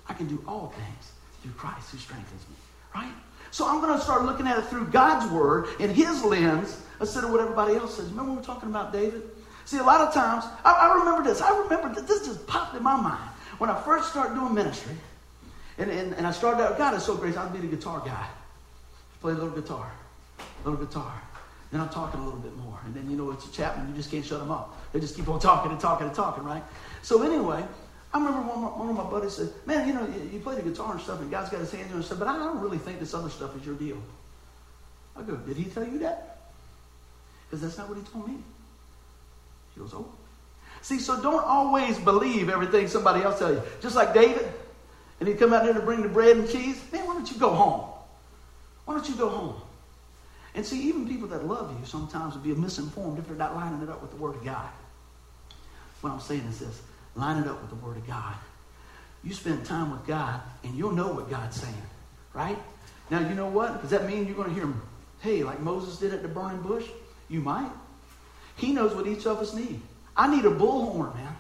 I can do all things through Christ who strengthens me. Right? So I'm going to start looking at it through God's word and his lens instead of what everybody else says. Remember we were talking about David? See, a lot of times, I, I remember this. I remember that this just popped in my mind. When I first started doing ministry, and, and, and I started out, God is so great, I'd be the guitar guy. Play a little guitar, a little guitar. Then I'm talking a little bit more. And then, you know, it's a Chapman, you just can't shut them up. They just keep on talking and talking and talking, right? So anyway, I remember one, one of my buddies said, Man, you know, you, you, play the guitar and stuff, and God's got his hands on it, stuff, but I don't really think this other stuff is your deal. I go, Did he tell you that? Because that's not what he told me. He goes, Oh. See, so don't always believe everything somebody else tells you. Just like David, and he'd come out there to bring the bread and cheese. Man, why don't you go home? Why don't you go home? And see, even people that love you sometimes will be misinformed if they're not lining it up with the Word of God. What I'm saying is this line it up with the Word of God. You spend time with God, and you'll know what God's saying, right? Now, you know what? Does that mean you're going to hear, hey, like Moses did at the burning bush? You might. He knows what each of us need. I need a bullhorn, man.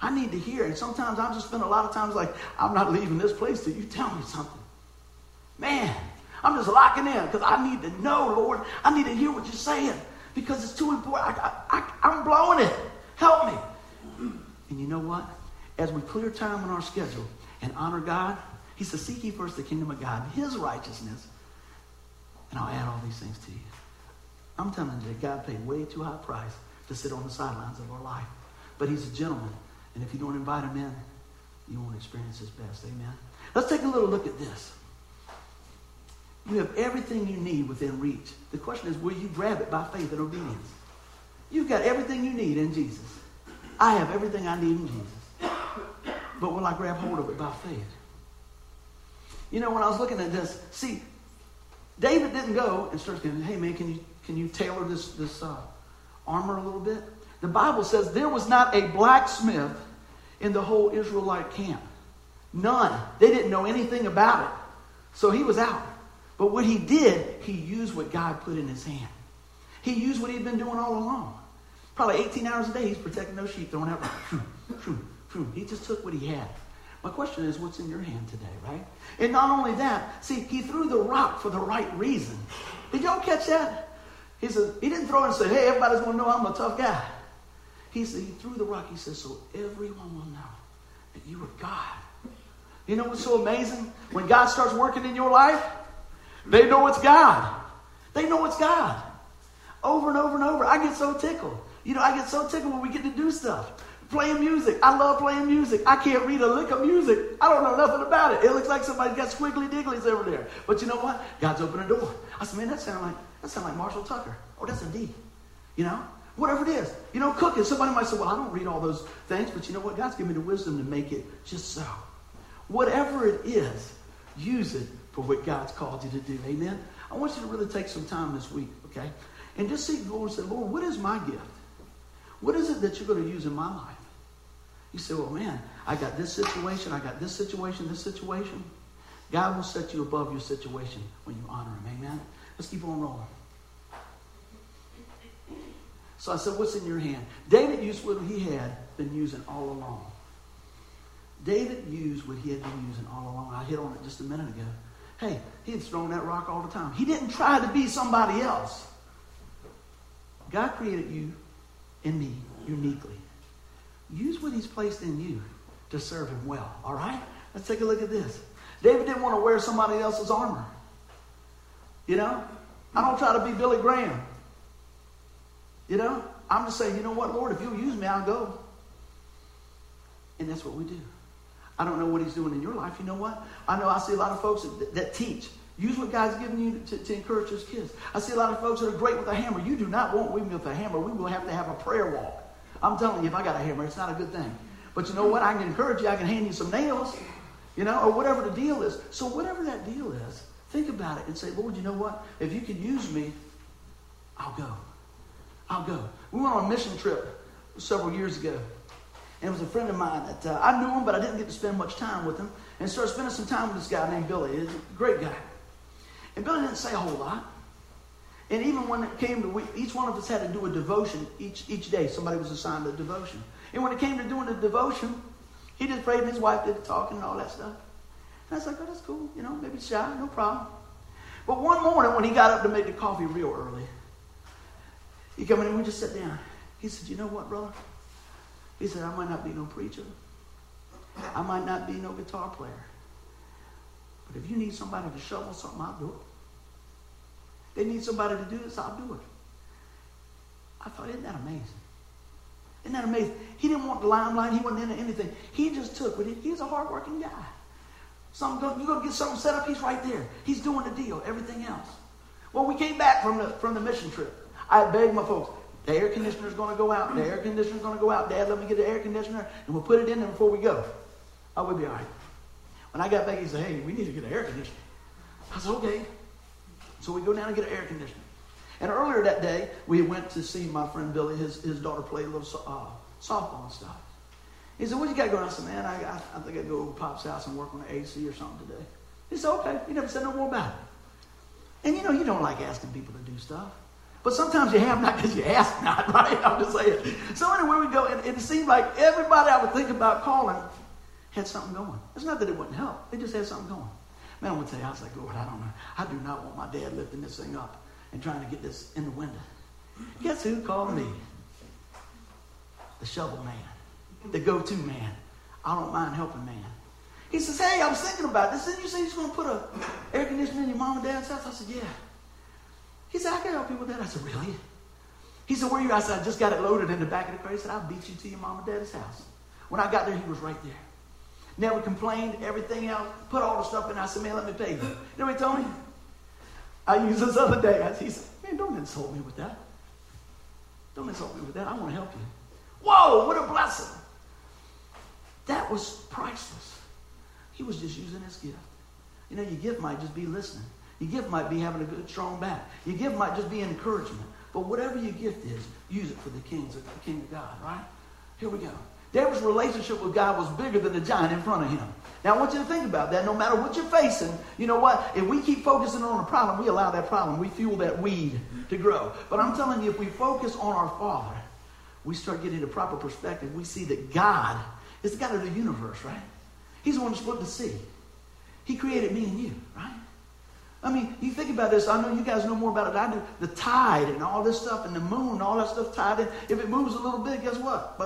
I need to hear. And sometimes I just spend a lot of times like, I'm not leaving this place till you tell me something. Man, I'm just locking in because I need to know, Lord. I need to hear what you're saying because it's too important. I, I, I, I'm blowing it. Help me. And you know what? As we clear time on our schedule and honor God, He says, Seek ye first the kingdom of God, His righteousness, and I'll add all these things to you. I'm telling you that God paid way too high price to sit on the sidelines of our life. But he's a gentleman. And if you don't invite him in, you won't experience his best. Amen. Let's take a little look at this. You have everything you need within reach. The question is, will you grab it by faith and obedience? You've got everything you need in Jesus. I have everything I need in Jesus. But will I grab hold of it by faith? You know, when I was looking at this, see, David didn't go and start saying, hey man, can you can you tailor this this uh, armor a little bit? The Bible says there was not a blacksmith in the whole Israelite camp. None. They didn't know anything about it. So he was out. But what he did, he used what God put in his hand. He used what he'd been doing all along. Probably 18 hours a day, he's protecting those sheep, throwing out. He just took what he had. My question is, what's in your hand today, right? And not only that, see, he threw the rock for the right reason. Did y'all catch that? He said, he didn't throw it and say, hey, everybody's going to know I'm a tough guy. He said, he threw the rock. He said, so everyone will know that you are God. You know what's so amazing? When God starts working in your life, they know it's God. They know it's God. Over and over and over. I get so tickled. You know, I get so tickled when we get to do stuff. Playing music. I love playing music. I can't read a lick of music. I don't know nothing about it. It looks like somebody's got squiggly digglies over there. But you know what? God's opened a door. I said, man, that sounds like that sounds like Marshall Tucker. Oh, that's a D. You know? Whatever it is. You know, cooking. Somebody might say, well, I don't read all those things, but you know what? God's given me the wisdom to make it just so. Whatever it is, use it for what God's called you to do. Amen? I want you to really take some time this week, okay? And just seek the Lord and say, Lord, what is my gift? What is it that you're going to use in my life? You say, well, man, I got this situation, I got this situation, this situation. God will set you above your situation when you honor him. Amen? Let's keep on rolling. So I said, what's in your hand? David used what he had been using all along. David used what he had been using all along. I hit on it just a minute ago. Hey, he had thrown that rock all the time. He didn't try to be somebody else. God created you and me uniquely. Use what he's placed in you to serve him well. All right? Let's take a look at this. David didn't want to wear somebody else's armor. You know? I don't try to be Billy Graham. You know? I'm just saying, you know what, Lord, if you'll use me, I'll go. And that's what we do. I don't know what he's doing in your life. You know what? I know I see a lot of folks that, that teach. Use what God's given you to, to, encourage his kids. I see a lot of folks that are great with a hammer. You do not want women with a hammer. We will have to have a prayer walk. I'm telling you, if I got a hammer, it's not a good thing. But you know what? I can encourage you. I can hand you some nails, you know, or whatever the deal is. So whatever that deal is, think about it and say, Lord, you know what? If you can use me, I'll go. I'll go. We went on a mission trip several years ago. And it was a friend of mine that uh, I knew him, but I didn't get to spend much time with him. And started spending some time with this guy named Billy. He's a great guy. And Billy didn't say a whole lot. And even when it came to, we, each one of us had to do a devotion each, each day. Somebody was assigned a devotion. And when it came to doing the devotion, he just prayed and his wife did the talking and all that stuff. And I was like, oh, that's cool. You know, maybe shy, no problem. But one morning when he got up to make the coffee real early, he come in and we just sat down. He said, you know what, brother? He said, I might not be no preacher. I might not be no guitar player. If you need somebody to shovel something, I'll do it. They need somebody to do this, I'll do it. I thought, isn't that amazing? Isn't that amazing? He didn't want the limelight. He wasn't into anything. He just took what he, he's a hardworking guy. Something you're going to get something set up, he's right there. He's doing the deal, everything else. Well, we came back from the, from the mission trip. I begged my folks, the air conditioner's going to go out. The air conditioner's going to go out. Dad, let me get the air conditioner, and we'll put it in there before we go. I will be all right. When I got back, he said, hey, we need to get an air conditioner. I said, okay. So we go down and get an air conditioner. And earlier that day, we went to see my friend Billy. His, his daughter played a little uh, softball and stuff. He said, what you got going on? I said, man, I, I, I think I'd go to Pop's house and work on the AC or something today. He said, okay. He never said no more about it. And you know, you don't like asking people to do stuff. But sometimes you have not because you ask not, right? I'm just saying. So anyway, we go, and, and it seemed like everybody I would think about calling had something going. It's not that it wouldn't help. They just had something going. Man, I would you, I was like, Lord, I don't know. I do not want my dad lifting this thing up and trying to get this in the window. Guess who called me? The shovel man, the go-to man. I don't mind helping man. He says, hey, I was thinking about this. Didn't you say you're going to put a air conditioner in your mom and dad's house? I said, yeah. He said, I can help you with that. I said, really? He said, Where are you? I said, I just got it loaded in the back of the car. He said, I'll beat you to your mom and dad's house. When I got there, he was right there. Never complained, everything else. Put all the stuff in. I said, Man, let me pay you. You know what he told me? I used this other day. He said, Man, don't insult me with that. Don't insult me with that. I want to help you. Whoa, what a blessing. That was priceless. He was just using his gift. You know, your gift might just be listening. Your gift might be having a good, strong back. Your gift might just be encouragement. But whatever your gift is, use it for the kings the king of God, right? Here we go. David's relationship with God was bigger than the giant in front of him. Now, I want you to think about that. No matter what you're facing, you know what? If we keep focusing on a problem, we allow that problem. We fuel that weed to grow. But I'm telling you, if we focus on our Father, we start getting the proper perspective. We see that God is the God of the universe, right? He's the one who split the sea. He created me and you, right? I mean, you think about this. I know you guys know more about it I do. The tide and all this stuff, and the moon, all that stuff tied in. If it moves a little bit, guess what?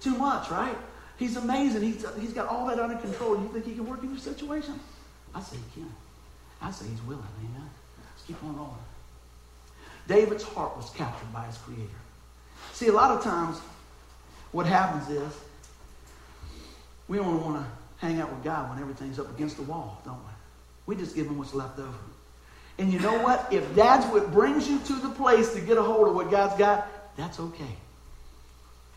Too much, right? He's amazing. He's, he's got all that under control. You think he can work in your situation? I say he can. I say he's willing. Amen. Let's keep on rolling. David's heart was captured by his creator. See, a lot of times, what happens is we only want to hang out with God when everything's up against the wall, don't we? We just give them what's left over. And you know what? If that's what brings you to the place to get a hold of what God's got, that's okay.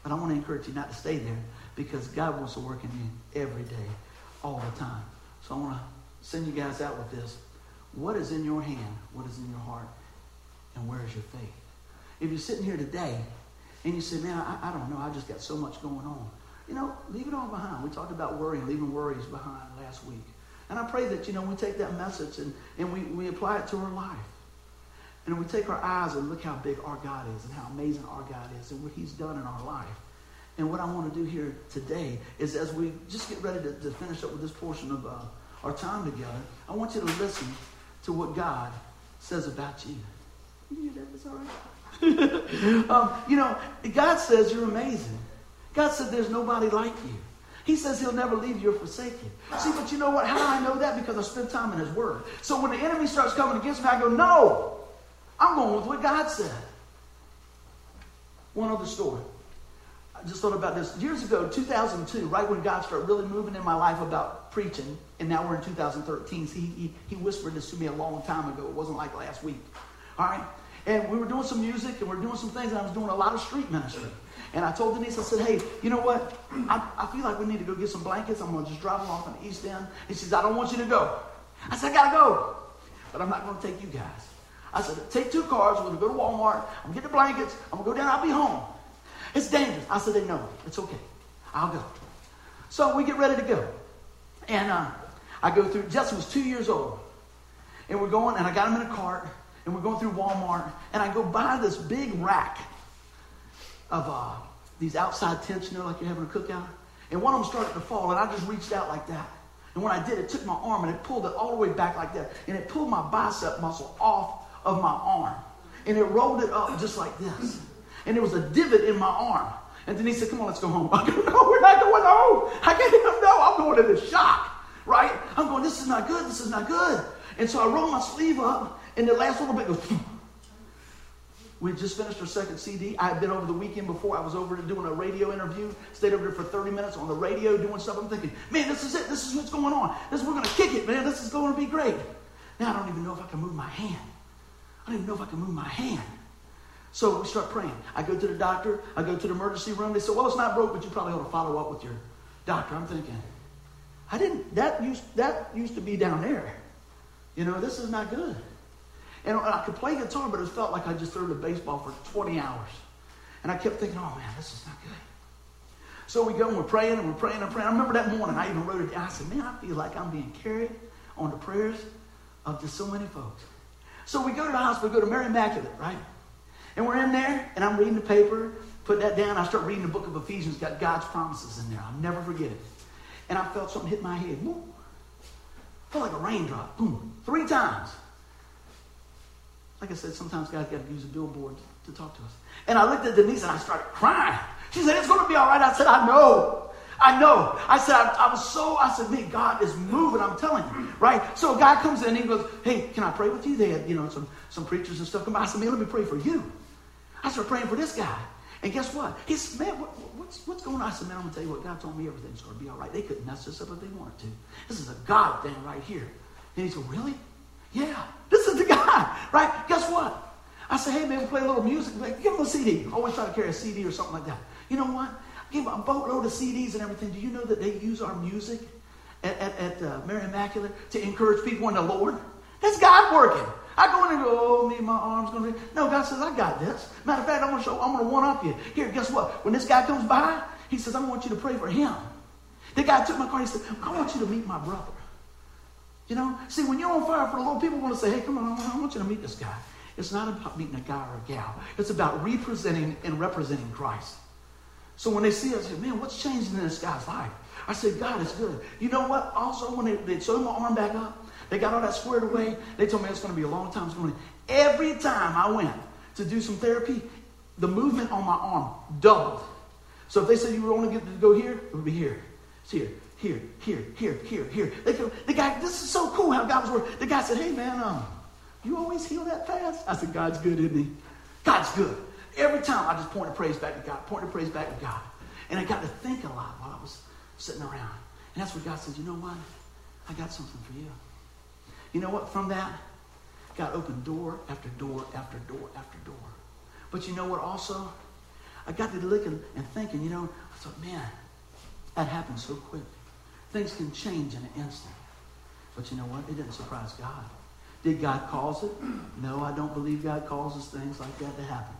But I want to encourage you not to stay there because God wants to work in you every day, all the time. So I want to send you guys out with this. What is in your hand? What is in your heart? And where is your faith? If you're sitting here today and you say, man, I, I don't know, I just got so much going on. You know, leave it all behind. We talked about worrying, leaving worries behind last week. And I pray that, you know, we take that message and, and we, we apply it to our life. And we take our eyes and look how big our God is and how amazing our God is and what he's done in our life. And what I want to do here today is as we just get ready to, to finish up with this portion of uh, our time together, I want you to listen to what God says about you. You hear that? All right. um, you know, God says you're amazing. God said there's nobody like you. He says he'll never leave you or forsake you. See, but you know what? How do I know that? Because I spend time in his word. So when the enemy starts coming against me, I go, no, I'm going with what God said. One other story. I just thought about this. Years ago, 2002, right when God started really moving in my life about preaching, and now we're in 2013, so he, he, he whispered this to me a long time ago. It wasn't like last week. All right? And we were doing some music, and we are doing some things, and I was doing a lot of street ministry. And I told Denise, I said, hey, you know what? I, I feel like we need to go get some blankets. I'm going to just drive them off in the East End. And she says, I don't want you to go. I said, I got to go. But I'm not going to take you guys. I said, take two cars. We're going to go to Walmart. I'm going to get the blankets. I'm going to go down. I'll be home. It's dangerous. I said, they know. It's okay. I'll go. So we get ready to go. And uh, I go through, Jesse was two years old. And we're going, and I got him in a cart. And we're going through Walmart. And I go by this big rack of uh, these outside tents, you know, like you're having a cookout. And one of them started to fall, and I just reached out like that. And when I did, it took my arm and it pulled it all the way back like that. And it pulled my bicep muscle off of my arm. And it rolled it up just like this. And there was a divot in my arm. And Denise said, Come on, let's go home. I go, No, we're not going home. I can't even know. I'm going to the shock, right? I'm going, This is not good. This is not good. And so I roll my sleeve up, and the last little bit goes, we just finished our second CD. I had been over the weekend before. I was over doing a radio interview. Stayed over there for 30 minutes on the radio doing stuff. I'm thinking, man, this is it. This is what's going on. This we're going to kick it, man. This is going to be great. Now I don't even know if I can move my hand. I don't even know if I can move my hand. So we start praying. I go to the doctor. I go to the emergency room. They said, well, it's not broke, but you probably ought to follow up with your doctor. I'm thinking, I didn't. That used that used to be down there. You know, this is not good. And I could play guitar, but it felt like I just threw the baseball for 20 hours. And I kept thinking, oh man, this is not good. So we go and we're praying and we're praying and praying. I remember that morning I even wrote it down. I said, man, I feel like I'm being carried on the prayers of just so many folks. So we go to the hospital, we go to Mary Immaculate, right? And we're in there, and I'm reading the paper, put that down. I start reading the book of Ephesians, got God's promises in there. I'll never forget it. And I felt something hit my head. Boom. Felt like a raindrop. Boom. Three times. Like I said, sometimes God's got to use a billboard to talk to us. And I looked at Denise and I started crying. She said, It's going to be all right. I said, I know. I know. I said, I, I, was so, I said, man, God is moving, I'm telling you, right? So a guy comes in and he goes, hey, can I pray with you? They had, you know, some, some preachers and stuff come by. I said, man, let me pray for you. I started praying for this guy. And guess what? He said, man, what, what's, what's going on? I said, man, I'm going to tell you what. God told me everything's going to be all right. They couldn't mess this up if they wanted to. This is a God thing right here. And he said, really? Yeah, this is the guy, right? Guess what? I said, hey, man, we'll play a little music. Like, give him a CD. Always try to carry a CD or something like that. You know what? I give him a boatload of CDs and everything. Do you know that they use our music at, at, at uh, Mary Immaculate to encourage people in the Lord? That's God working. I go in and go, oh, me, my arm's going to. Be. No, God says, I got this. Matter of fact, I'm going to show, I'm going to one up you. Here, guess what? When this guy comes by, he says, I want you to pray for him. The guy took my car. He said, I want you to meet my brother. You know, see, when you're on fire for the Lord, people want to say, hey, come on, I want you to meet this guy. It's not about meeting a guy or a gal. It's about representing and representing Christ. So when they see us, say, man, what's changing in this guy's life? I said, God is good. You know what? Also, when they, they sewed my arm back up, they got all that squared away. They told me it's going to be a long time. It's going to be. Every time I went to do some therapy, the movement on my arm doubled. So if they said you were only getting to go here, it would be here. It's here, here, here, here, here, here. They go, the guy, this is so cool how God was working. The guy said, hey man, um, you always heal that fast? I said, God's good, isn't he? God's good. Every time I just pointed praise back to God, pointed praise back to God. And I got to think a lot while I was sitting around. And that's where God said, you know what? I got something for you. You know what? From that, God opened door after door after door after door. But you know what also? I got to looking and thinking, you know, I thought, man, that happened so quick. Things can change in an instant. But you know what? It didn't surprise God. Did God cause it? No, I don't believe God causes things like that to happen.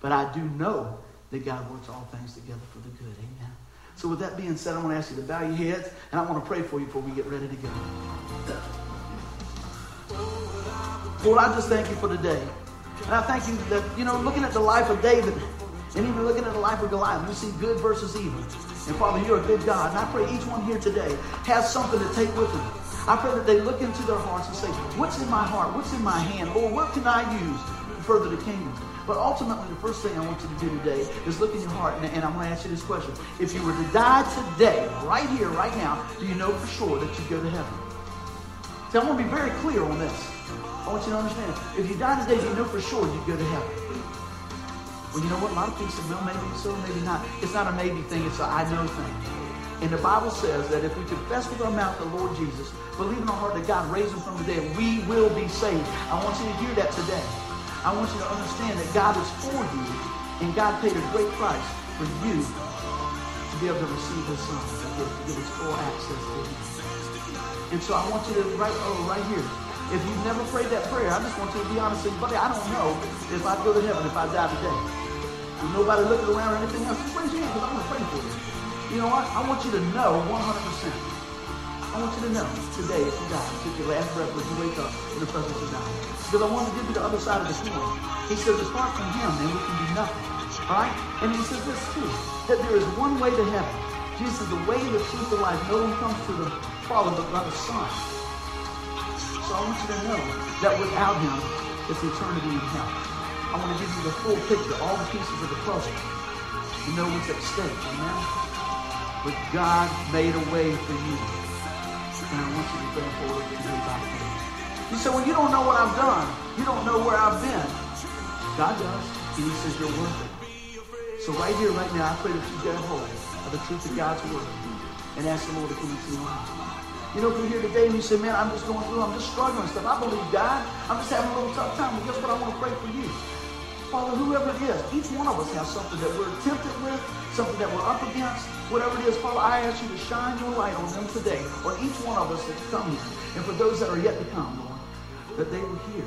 But I do know that God works all things together for the good. Amen. So with that being said, I want to ask you to bow your heads, and I want to pray for you before we get ready to go. Lord, I just thank you for today. And I thank you that, you know, looking at the life of David and even looking at the life of Goliath, we see good versus evil. And Father, you're a good God. And I pray each one here today has something to take with them. I pray that they look into their hearts and say, What's in my heart? What's in my hand? Lord, what can I use to further the kingdom? But ultimately, the first thing I want you to do today is look in your heart, and, and I'm going to ask you this question. If you were to die today, right here, right now, do you know for sure that you go to heaven? See, I want to be very clear on this. I want you to understand. If you die today, do you know for sure you go to heaven. Well, you know what? A lot of people say, well, maybe so, maybe not. It's not a maybe thing, it's a I know thing. And the Bible says that if we confess with our mouth the Lord Jesus, believe in our heart that God raised him from the dead, we will be saved. I want you to hear that today. I want you to understand that God is for you, and God paid a great price for you to be able to receive his son, to give, give us full access to him. And so I want you to, right, oh, right here, if you've never prayed that prayer, I just want you to be honest with you, buddy, I don't know if I'd go to heaven if I die today. With nobody looking around or anything else, just raise your hand because I want to pray for you. You know what? I want you to know 100%. I want you to know today if you die, take your last breath when you wake up in the presence of God. Because I want to give you the other side of the coin. He says, apart from him, then we can do nothing. All right? And he says this too, that there is one way to heaven. Jesus is the way, the truth, the life. No one comes to the Father but by the Son. So I want you to know that without him, it's eternity in hell. I want to give you the full picture, all the pieces of the puzzle. You know what's at stake, amen? But God made a way for you. And I want you to go forward today by faith. You say, well, you don't know what I've done. You don't know where I've been. God does. And he says you're worth it. So right here, right now, I pray that you get a hold of the truth of God's word and ask the Lord to come into your life. You know, if you're here today and you say, man, I'm just going through, I'm just struggling and stuff. I believe God. I'm just having a little tough time. But guess what? I want to pray for you. Father, whoever it is, each one of us has something that we're tempted with, something that we're up against, whatever it is. Father, I ask you to shine your light on them today, on each one of us that come here. And for those that are yet to come, Lord, that they will hear.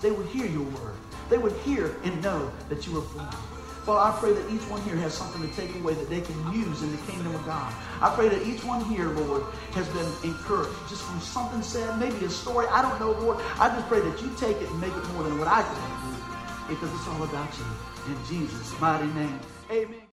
They would hear your word. They would hear and know that you are for them. Father, I pray that each one here has something to take away that they can use in the kingdom of God. I pray that each one here, Lord, has been encouraged just from something said, maybe a story. I don't know, Lord. I just pray that you take it and make it more than what I can do because it's all about you. In Jesus' mighty name, amen.